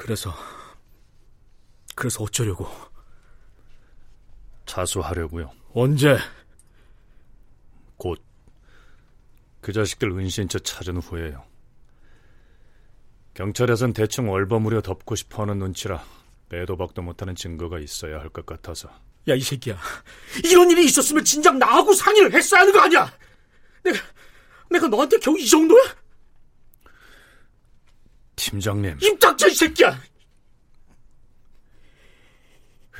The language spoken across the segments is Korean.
그래서 그래서 어쩌려고? 자수하려고요. 언제? 곧 그 자식들 은신처 찾은 후에요. 경찰에선 대충 얼버무려 덮고 싶어하는 눈치라 빼도 박도 못하는 증거가 있어야 할 것 같아서. 야 이 새끼야, 이런 일이 있었으면 진작 나하고 상의를 했어야 하는 거 아니야? 내가 내가 너한테 겨우 이 정도야? 팀장님. 이 새끼야.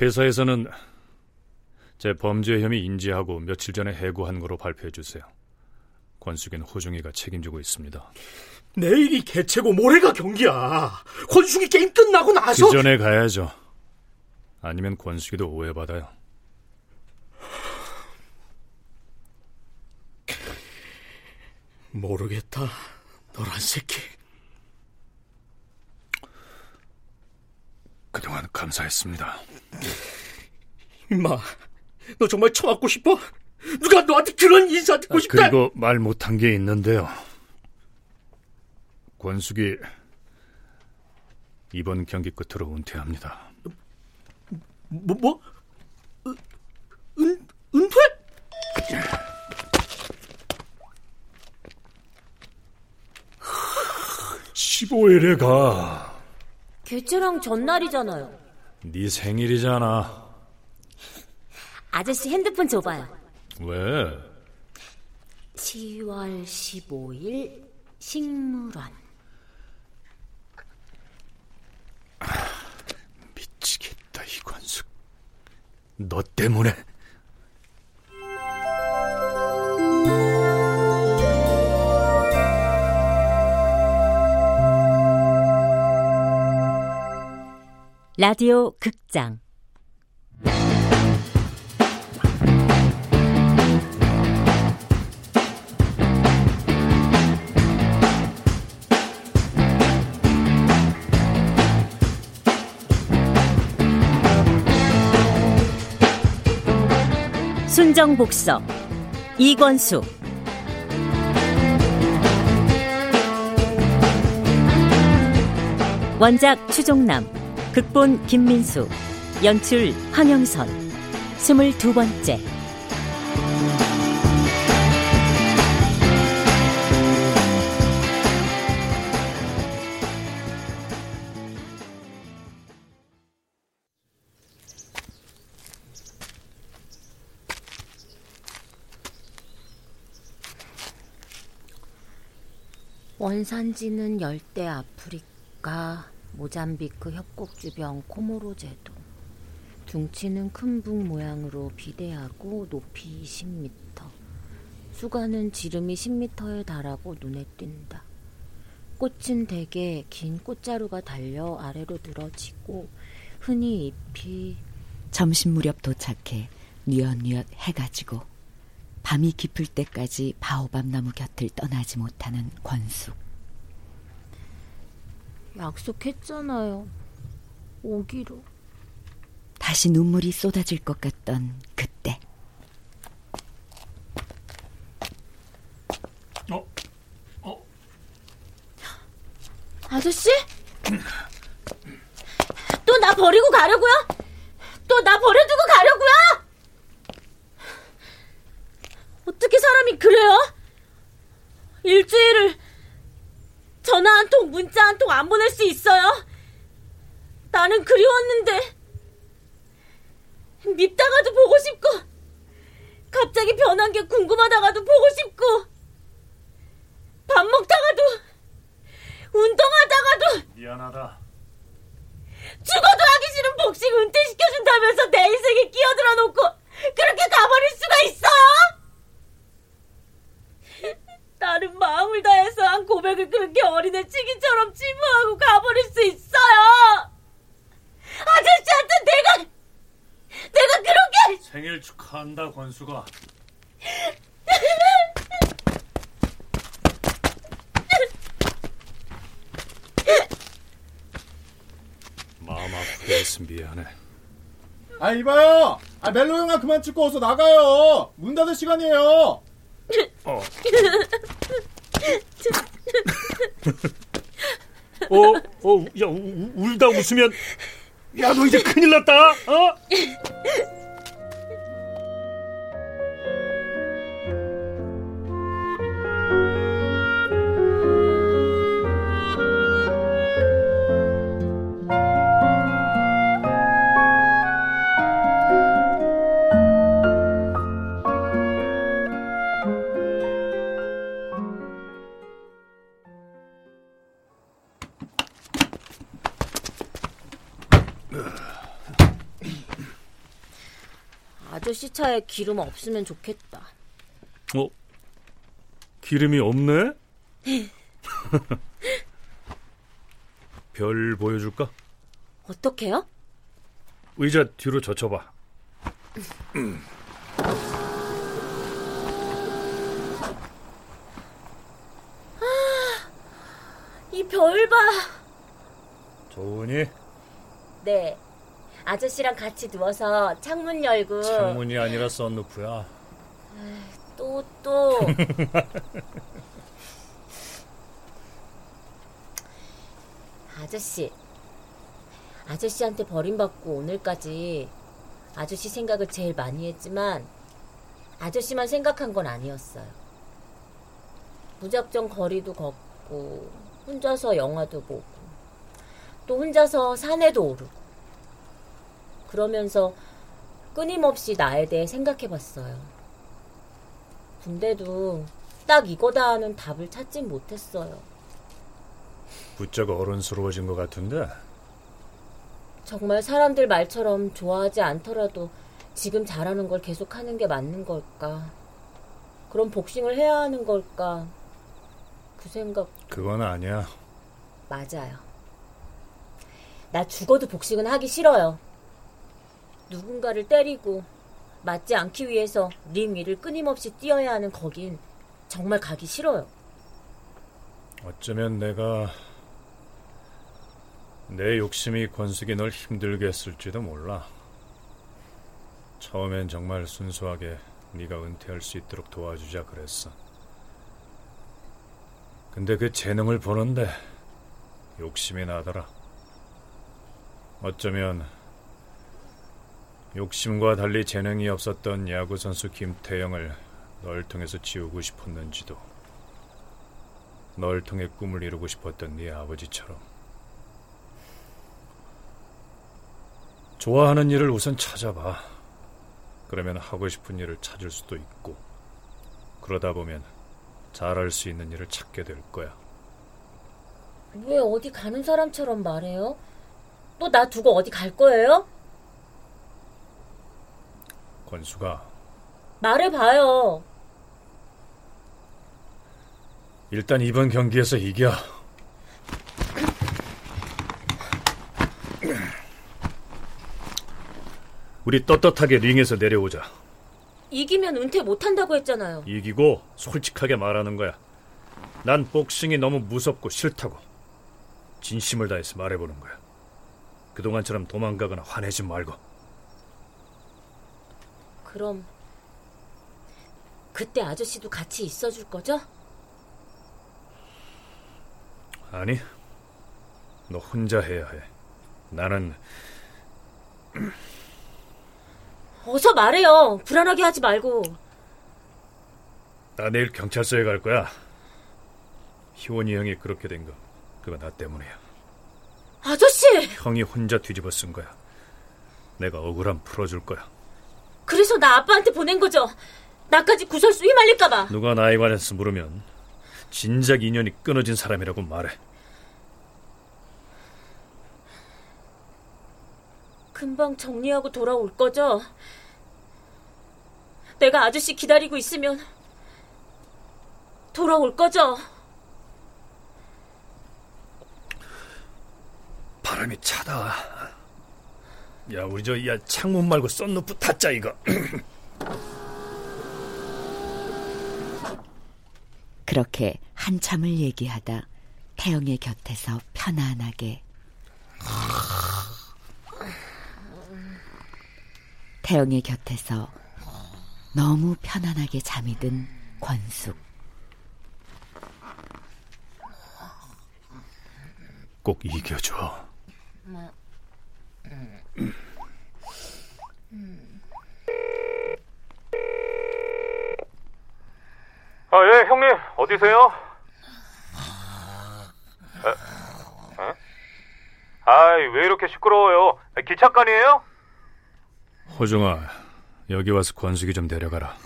회사에서는 제 범죄 혐의 인지하고 며칠 전에 해고한 거로 발표해 주세요. 권숙인 호중이가 책임지고 있습니다. 내일이 개최고 모레가 경기야. 권숙이 게임 끝나고 나서 그 전에 가야죠. 아니면 권숙이도 오해받아요. 모르겠다. 너란 새끼. 그동안 감사했습니다. 임마, 너 정말 처맞고 싶어? 누가 너한테 그런 인사 듣고 아, 싶다? 그리고 말 못한 게 있는데요. 권숙이 이번 경기 끝으로 은퇴합니다. 뭐, 뭐? 은, 은퇴? 15일에 가. 개최랑 전날이잖아요. 네 생일이잖아. 아저씨 핸드폰 줘봐요. 왜? 10월 15일 식물원. 미치겠다 이 권숙. 너 때문에. 라디오 극장. 순정복서 이권수. 원작 추종남 극본 김민수 연출 황영선. 스물두 번째. 원산지는 열대 아프리카 모잠비크 협곡 주변 코모로 제도. 둥치는 큰 북 모양으로 비대하고 높이 20m. 수가는 지름이 10m에 달하고 눈에 띈다. 꽃은 대개 긴 꽃자루가 달려 아래로 늘어지고 흔히 잎이 점심 무렵 도착해 뉘엿뉘엿 해가 지고 밤이 깊을 때까지 바오밤 나무 곁을 떠나지 못하는 권숙. 약속했잖아요. 오기로. 다시 눈물이 쏟아질 것 같던 그때. 어? 어? 아저씨? 또 나 버리고 가려고요? 또 나 버려두고 가려고요? 어떻게 사람이 그래요? 일주일을 전화 한 통, 문자 한 통 안 보낼 수 있어요? 나는 그리웠는데 밉다가도 보고 싶고 갑자기 변한 게 궁금하다가도 보고 싶고 밥 먹다가도 운동하다가도 미안하다. 죽어도 하기 싫은 복싱 은퇴시켜준다면서 내 인생에 끼어들어 놓고 그렇게 가버릴 수가 있어요? 나는 마음을 다해서 한 고백을 그렇게 어린애 치기처럼 침묵하고 가버릴 수 있어요. 아저씨한테 내가 내가 그렇게 생일 축하한다 권수가. 마음 아프게 해서 미안해. 아 이봐요. 아 멜로 영화 그만 찍고 어서 나가요. 문 닫을 시간이에요. 어. 어, 어, 야, 우, 울다 웃으면, 야, 너 이제 큰일 났다, 어? 아저씨 차에 기름 없으면 좋겠다. 어? 기름이 없네? 별 보여줄까? 어떻게요? 의자 뒤로 젖혀봐. 이 별 봐. 좋으니? 네. 아저씨랑 같이 누워서 창문 열고 창문이 아니라 썬루프야. 또 또. 아저씨. 아저씨한테 버림받고 오늘까지 아저씨 생각을 제일 많이 했지만 아저씨만 생각한 건 아니었어요. 무작정 거리도 걷고 혼자서 영화도 보고 또 혼자서 산에도 오르고 그러면서 끊임없이 나에 대해 생각해 봤어요. 근데도 딱 이거다 하는 답을 찾진 못했어요. 부쩍 어른스러워진 것 같은데? 정말 사람들 말처럼 좋아하지 않더라도 지금 잘하는 걸 계속 하는 게 맞는 걸까? 그럼 복싱을 해야 하는 걸까? 그 생각 그건 아니야. 맞아요. 나 죽어도 복싱은 하기 싫어요. 누군가를 때리고 맞지 않기 위해서 링 위를 끊임없이 뛰어야 하는 거긴 정말 가기 싫어요. 어쩌면 내가 내 욕심이 권숙이 널 힘들게 했을지도 몰라. 처음엔 정말 순수하게 네가 은퇴할 수 있도록 도와주자 그랬어. 근데 그 재능을 보는데 욕심이 나더라. 어쩌면 욕심과 달리 재능이 없었던 야구 선수 김태영을 널 통해서 지우고 싶었는지도. 널 통해 꿈을 이루고 싶었던 네 아버지처럼. 좋아하는 일을 우선 찾아봐. 그러면 하고 싶은 일을 찾을 수도 있고, 그러다 보면 잘할 수 있는 일을 찾게 될 거야. 왜 어디 가는 사람처럼 말해요? 또 나 두고 어디 갈 거예요? 권수가 말해봐요. 일단 이번 경기에서 이겨. 우리 떳떳하게 링에서 내려오자. 이기면 은퇴 못한다고 했잖아요. 이기고 솔직하게 말하는 거야. 난 복싱이 너무 무섭고 싫다고. 진심을 다해서 말해보는 거야. 그동안처럼 도망가거나 화내지 말고. 그럼 그때 아저씨도 같이 있어줄 거죠? 아니, 너 혼자 해야 해. 나는 어서 말해요. 불안하게 하지 말고. 나 내일 경찰서에 갈 거야. 희원이 형이 그렇게 된 거, 그거 나 때문이야. 아저씨! 형이 혼자 뒤집어 쓴 거야. 내가 억울함 풀어줄 거야. 그래서 나 아빠한테 보낸 거죠. 나까지 구설수 휘말릴까봐. 누가 나에 관해서 물으면 진작 인연이 끊어진 사람이라고 말해. 금방 정리하고 돌아올 거죠? 내가 아저씨 기다리고 있으면 돌아올 거죠? 바람이 차다. 야, 우리 저, 야, 창문 말고 썬루프 닫자, 이거. 그렇게 한참을 얘기하다 태영의 곁에서 편안하게 태영의 곁에서 너무 편안하게 잠이 든 권숙 꼭 이겨줘. 아, 예, 형님, 어디세요? 에? 에? 아이, 왜 이렇게 시끄러워요? 기착관이에요? 호중아, 여기 와서 권숙이 좀 데려가라.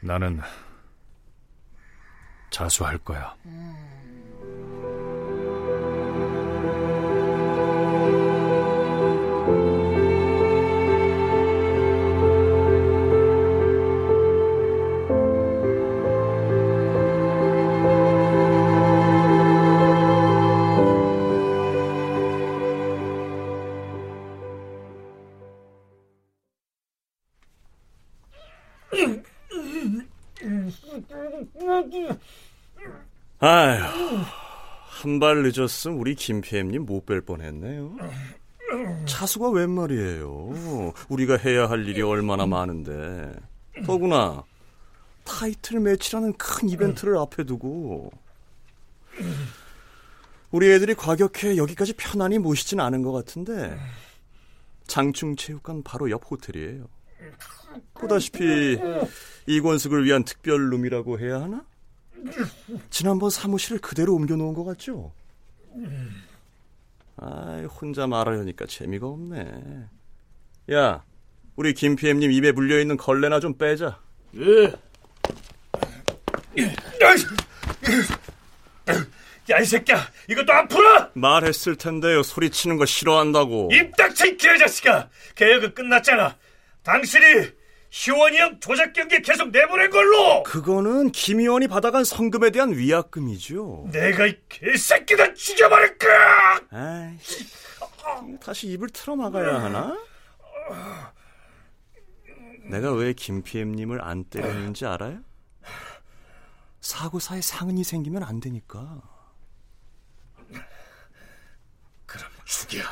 나는 자수할 거야. 아 한발 늦었음 우리 김PM님 못 뵐 뻔했네요. 차수가 웬 말이에요. 우리가 해야 할 일이 얼마나 많은데. 더구나 타이틀 매치라는 큰 이벤트를 앞에 두고 우리 애들이 과격해 여기까지 편안히 모시진 않은 것 같은데 장충체육관 바로 옆 호텔이에요. 보다시피 이권숙을 위한 특별 룸이라고 해야 하나? 지난번 사무실을 그대로 옮겨놓은 것 같죠? 아이, 혼자 말하려니까 재미가 없네. 야, 우리 김PM님 입에 물려있는 걸레나 좀 빼자. 예. 야, 이 새끼야! 이것도 안 풀어! 말했을 텐데요. 소리치는 거 싫어한다고. 입 닥쳐, 이 개자식아! 계약은 끝났잖아. 당신이 희원이 형 조작 경기 계속 내보낸 걸로! 그거는 김 의원이 받아간 성금에 대한 위약금이죠. 내가 이 개새끼다 죽여버릴 거야! 아이, 다시 입을 틀어막아야 하나? 내가 왜 김PM님을 안 때렸는지 알아요? 사고사에 상흔이 생기면 안 되니까. 그럼 죽여.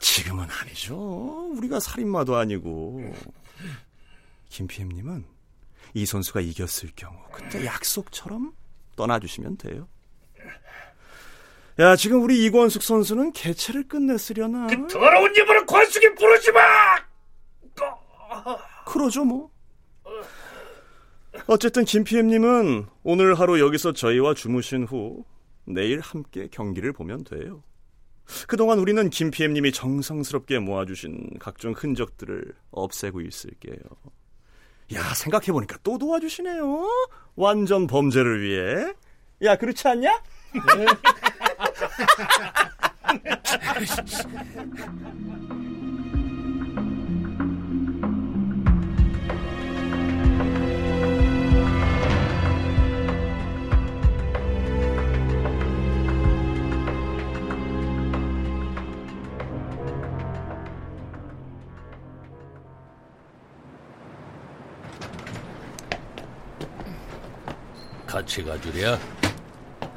지금은 아니죠. 우리가 살인마도 아니고. 김PM님은 이 선수가 이겼을 경우 그때 약속처럼 떠나주시면 돼요. 야, 지금 우리 이권숙 선수는 개체를 끝냈으려나? 그 더러운 입으로 관숙이 부르지 마! 그러죠, 뭐. 어쨌든 김PM님은 오늘 하루 여기서 저희와 주무신 후 내일 함께 경기를 보면 돼요. 그동안 우리는 김PM님이 정성스럽게 모아주신 각종 흔적들을 없애고 있을게요. 야, 생각해보니까 또 도와주시네요. 완전 범죄를 위해. 야, 그렇지 않냐? 같이 가주랴?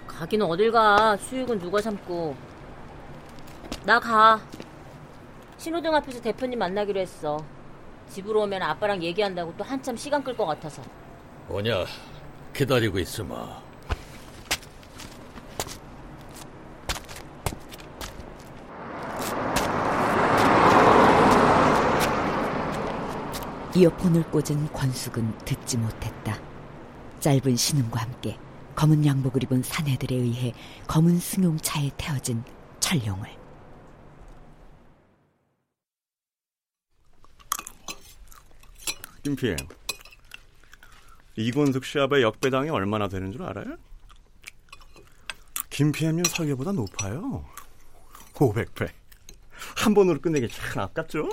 가기는 어딜 가. 수육은 누가 참고. 나 가. 신호등 앞에서 대표님 만나기로 했어. 집으로 오면 아빠랑 얘기한다고 또 한참 시간 끌 것 같아서. 오냐, 기다리고 있으마. 이어폰을 꽂은 권숙은 듣지 못했다. 짧은 신음과 함께 검은 양복을 입은 사내들에 의해 검은 승용차에 태워진 철룡을 김PM. 이권숙 시합의 역배당이 얼마나 되는 줄 알아요? 김PM님 설계보다 높아요. 500배. 한 번으로 끝내기 참 아깝죠?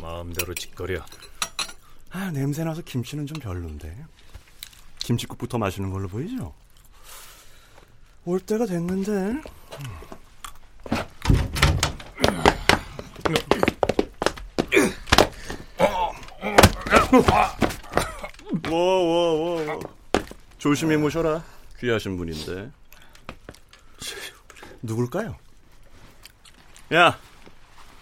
마음대로 짓거려. 아, 냄새나서 김치는 좀 별론데. 김치국부터 마시는 걸로 보이죠? 올 때가 됐는데. 워워워 조심히 모셔라 귀하신 분인데 누굴까요? 야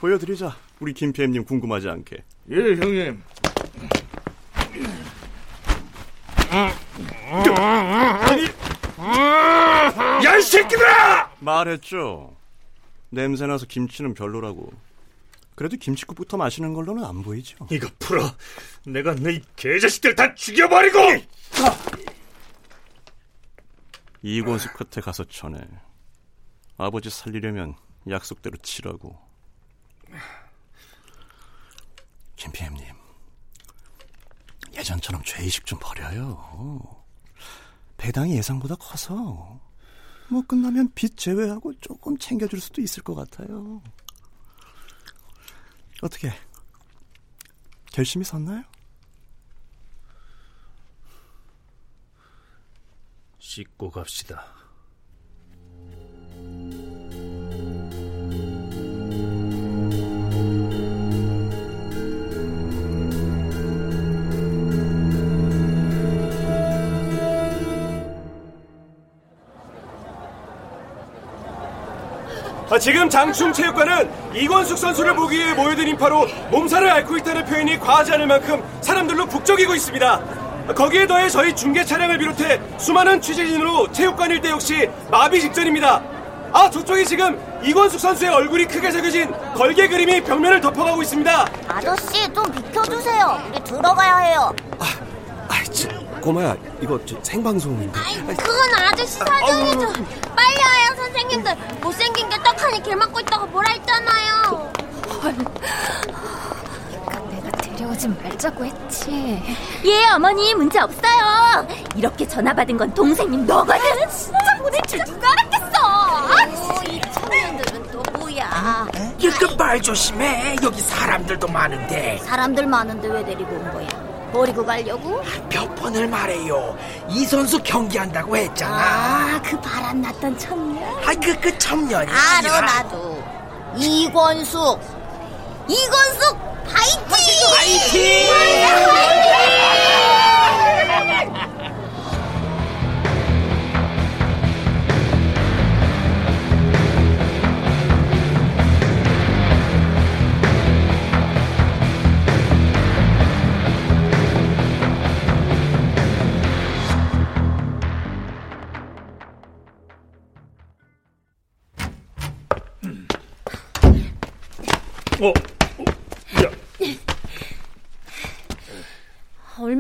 보여드리자 우리 김PM님 궁금하지 않게 예, 형님. 야, 이 새끼들아! 말했죠. 냄새나서 김치는 별로라고. 그래도 김치국부터 마시는 걸로는 안 보이죠. 이거 풀어. 내가 너희 개자식들 다 죽여버리고! 이곤수 끝에 가서 전해. 아버지 살리려면 약속대로 치라고. 김PM님, 예전처럼 죄의식 좀 버려요. 배당이 예상보다 커서 뭐 끝나면 빚 제외하고 조금 챙겨줄 수도 있을 것 같아요. 어떻게 결심이 섰나요? 씻고 갑시다. 지금 장충체육관은 이권숙 선수를 보기 위해 모여든 인파로 몸살을 앓고 있다는 표현이 과하지 않을 만큼 사람들로 북적이고 있습니다. 거기에 더해 저희 중계 차량을 비롯해 수많은 취재진으로 체육관 일대 역시 마비 직전입니다. 아 저쪽에 지금 이권숙 선수의 얼굴이 크게 새겨진 걸개 그림이 벽면을 덮어가고 있습니다. 아저씨 좀 비켜주세요. 우리 들어가야 해요. 아이, 저, 꼬마야, 이거 저 생방송인데. 그건 아저씨 사정이죠. 빨리 와요 선생님들. 못생긴 게 떡하니 개 맞고 있다고 뭐라 했잖아요. 내가 데려오지 말자고 했지. 예 어머니 문제 없어요. 이렇게 전화 받은 건 동생님 너거든. 진짜 보낼 줄 누가 알았겠어. 이 청년들은 또 뭐야? 이거 말 조심해. 여기 사람들도 많은데. 사람들 많은데 왜 데리고 온 거야? 버리고 가려고? 몇 번을 말해요. 이 선수 경기한다고 했잖아. 아, 그 바람 났던 청년. 아, 그, 그 청년이 알아. 나도. 이권숙. 이권숙, 파이팅! 파이팅! 어,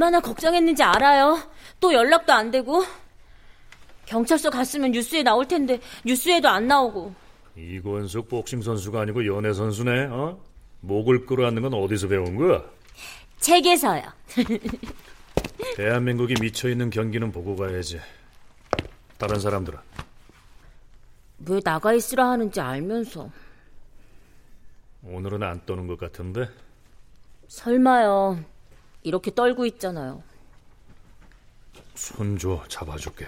얼마나 걱정했는지 알아요. 또 연락도 안 되고. 경찰서 갔으면 뉴스에 나올 텐데 뉴스에도 안 나오고. 이권숙 복싱 선수가 아니고 연애 선수네. 어? 목을 끌어안는 건 어디서 배운 거야? 책에서요. 대한민국이 미쳐 있는 경기는 보고 가야지. 다른 사람들은 왜 나가 있으라 하는지 알면서. 오늘은 안 떠는 것 같은데. 설마요. 이렇게 떨고 있잖아요. 손 줘, 잡아줄게.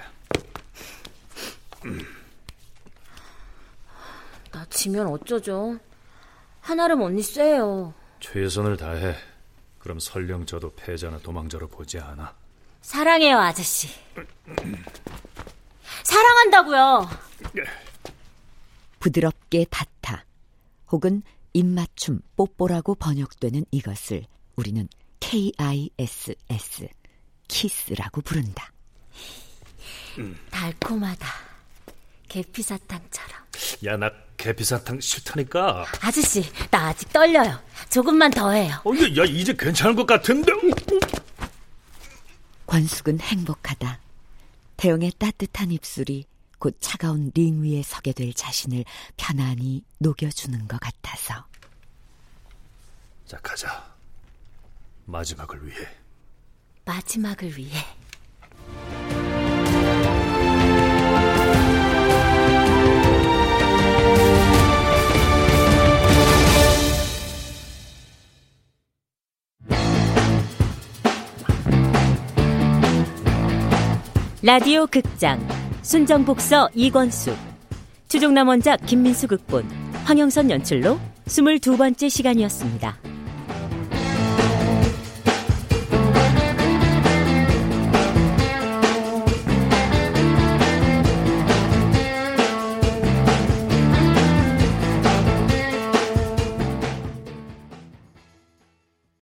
나 지면 어쩌죠? 하나름 언니 쎄요. 최선을 다해. 그럼 설령 저도 패자나 도망자로 보지 않아. 사랑해요, 아저씨. 사랑한다고요. 부드럽게 닿다 혹은 입맞춤 뽀뽀라고 번역되는 이것을 우리는 KISS 키스라고 부른다. 달콤하다. 계피사탕처럼. 야, 나 계피사탕 싫다니까. 아저씨, 나 아직 떨려요. 조금만 더 해요. 어, 야, 야, 이제 괜찮은 것 같은데. 권숙은 행복하다. 태영의 따뜻한 입술이 곧 차가운 링 위에 서게 될 자신을 편안히 녹여주는 것 같아서. 자, 가자. 마지막을 위해. 마지막을 위해. 라디오 극장 순정복서 이권수 추종남 원작 김민수 극본 황영선 연출로 22번째 시간이었습니다.